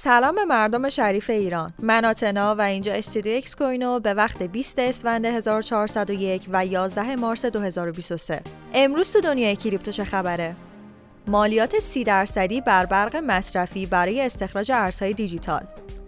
سلام به مردم شریف ایران. من آتنا و اینجا استودیو اکس کوینو به وقت 20 اسفند 1401 و 11 مارس 2023 امروز تو دنیای کریپتو چه خبره؟ مالیات 30 درصدی بر برق مصرفی برای استخراج ارزهای دیجیتال.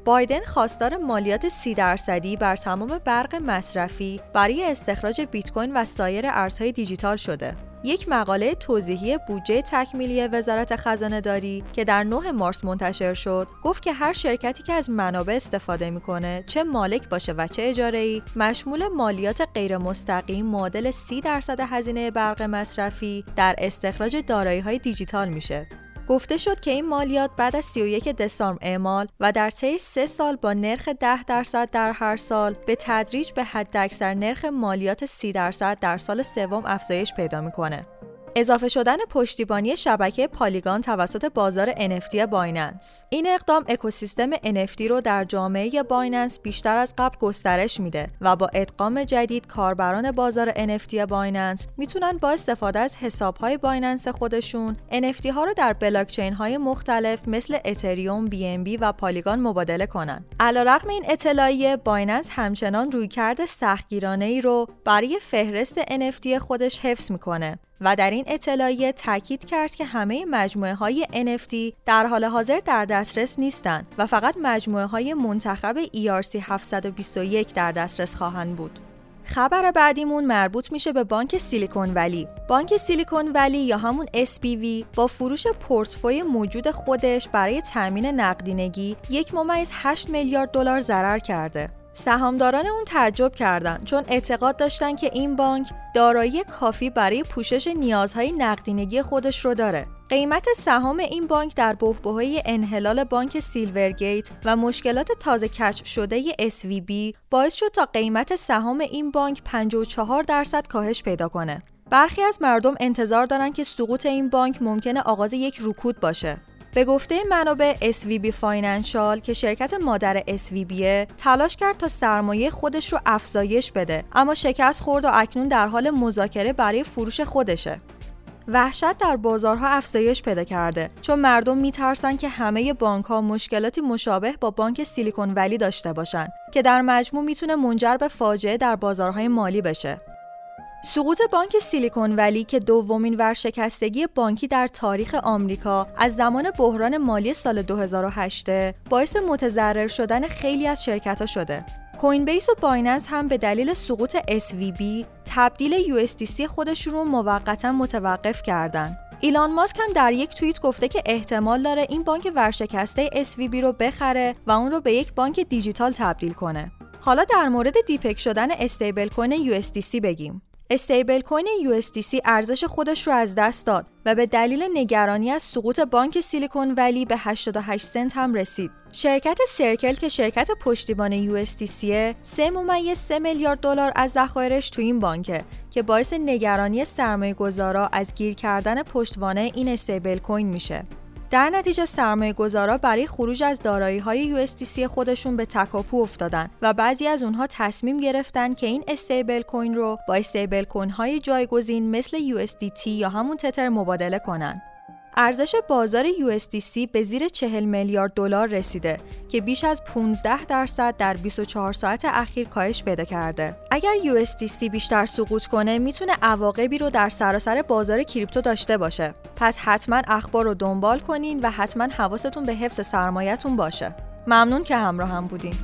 بایدن خواستار مالیات 30 درصدی بر تمام برق مصرفی برای استخراج بیت کوین و سایر ارزهای دیجیتال شده. یک مقاله توضیحی بودجه تکمیلی وزارت خزانه داری که در 9 مارس منتشر شد گفت که هر شرکتی که از منابع استفاده می‌کنه چه مالک باشه و چه اجاره ای مشمول مالیات غیر مستقیم معادل 30 درصد هزینه برق مصرفی در استخراج دارایی های دیجیتال میشه. گفته شد که این مالیات بعد از 31 دسامبر اعمال و در طی سه سال با نرخ 10 درصد در هر سال به تدریج به حداکثر نرخ مالیات 30 درصد در سال سوم افزایش پیدا می‌کنه. اضافه شدن پشتیبانی شبکه پالیگان توسط بازار NFT بایننس این اقدام اکوسیستم NFT رو در جامعه بایننس بیشتر از قبل گسترش میده و با ادغام جدید کاربران بازار NFT بایننس می‌تونن با استفاده از حسابهای بایننس خودشون NFT ها رو در بلاکچین های مختلف مثل اتریوم، BNB و پالیگان مبادله کنن. علیرغم این اطلاعیه بایننس همچنان رویکرد سختگیرانه ای رو برای فهرست NFT خودش حفظ می‌کنه و در این اطلاعیه تاکید کرد که همه مجموعه های NFT در حال حاضر در دسترس نیستند و فقط مجموعه های منتخب ERC 721 در دسترس خواهند بود. خبر بعدیمون مربوط میشه به بانک سیلیکون ولی. بانک سیلیکون ولی یا همون SPV با فروش پورتفوی موجود خودش برای تامین نقدینگی یک ممیز 8 میلیارد دلار ضرر کرده. سهامداران اون تعجب کردند چون اعتقاد داشتن که این بانک دارایی کافی برای پوشش نیازهای نقدینگی خودش رو داره. قیمت سهام این بانک در بحبوحه انحلال بانک سیلورگیت و مشکلات تازه کشف شده SVB باعث شد تا قیمت سهام این بانک 54 درصد کاهش پیدا کنه. برخی از مردم انتظار دارن که سقوط این بانک ممکنه آغاز یک رکود باشه. به گفته منابع SVB فاینانشال که شرکت مادر SVB تلاش کرد تا سرمایه خودش رو افزایش بده اما شکست خورد و اکنون در حال مذاکره برای فروش خودشه. وحشت در بازارها افزایش پیدا کرده چون مردم میترسن که همه بانک ها مشکلاتی مشابه با بانک سیلیکون ولی داشته باشن که در مجموع می‌تونه منجر به فاجعه در بازارهای مالی بشه. سقوط بانک سیلیکون ولی که دومین ورشکستگی بانکی در تاریخ آمریکا از زمان بحران مالی سال 2008 باعث متضرر شدن خیلی از شرکت‌ها شده. کوین بیس و بایننس هم به دلیل سقوط SVB تبدیل USDC خودشون رو موقتا متوقف کردند. ایلان ماسک هم در یک توییت گفته که احتمال داره این بانک ورشکسته SVB رو بخره و اون رو به یک بانک دیجیتال تبدیل کنه. حالا در مورد depeg شدن stablecoin USDC بگیم. stablecoin USDC ارزش خودش رو از دست داد و به دلیل نگرانی از سقوط بانک سیلیکون ولی به 88 سنت هم رسید. شرکت سرکل که شرکت پشتیبان USDC 3 ممیز 3 میلیارد دلار از ذخایرش تو این بانکه که باعث نگرانی سرمایه گذارا از گیر کردن پشتوانه این stablecoin میشه. در نتیجه سرمایه گذارا برای خروج از دارایی های USDC خودشون به تکاپو افتادن و بعضی از اونها تصمیم گرفتن که این stablecoin رو با stablecoin های جایگزین مثل USDT یا همون تتر مبادله کنن. ارزش بازار USDC به زیر 40 میلیارد دلار رسیده که بیش از 15 درصد در 24 ساعت اخیر کاهش پیدا کرده. اگر USDC بیشتر سقوط کنه می‌تونه عواقبی رو در سراسر بازار کریپتو داشته باشه. پس حتما اخبار رو دنبال کنین و حتما حواستون به حفظ سرمایه‌تون باشه. ممنون که همراه هم بودین.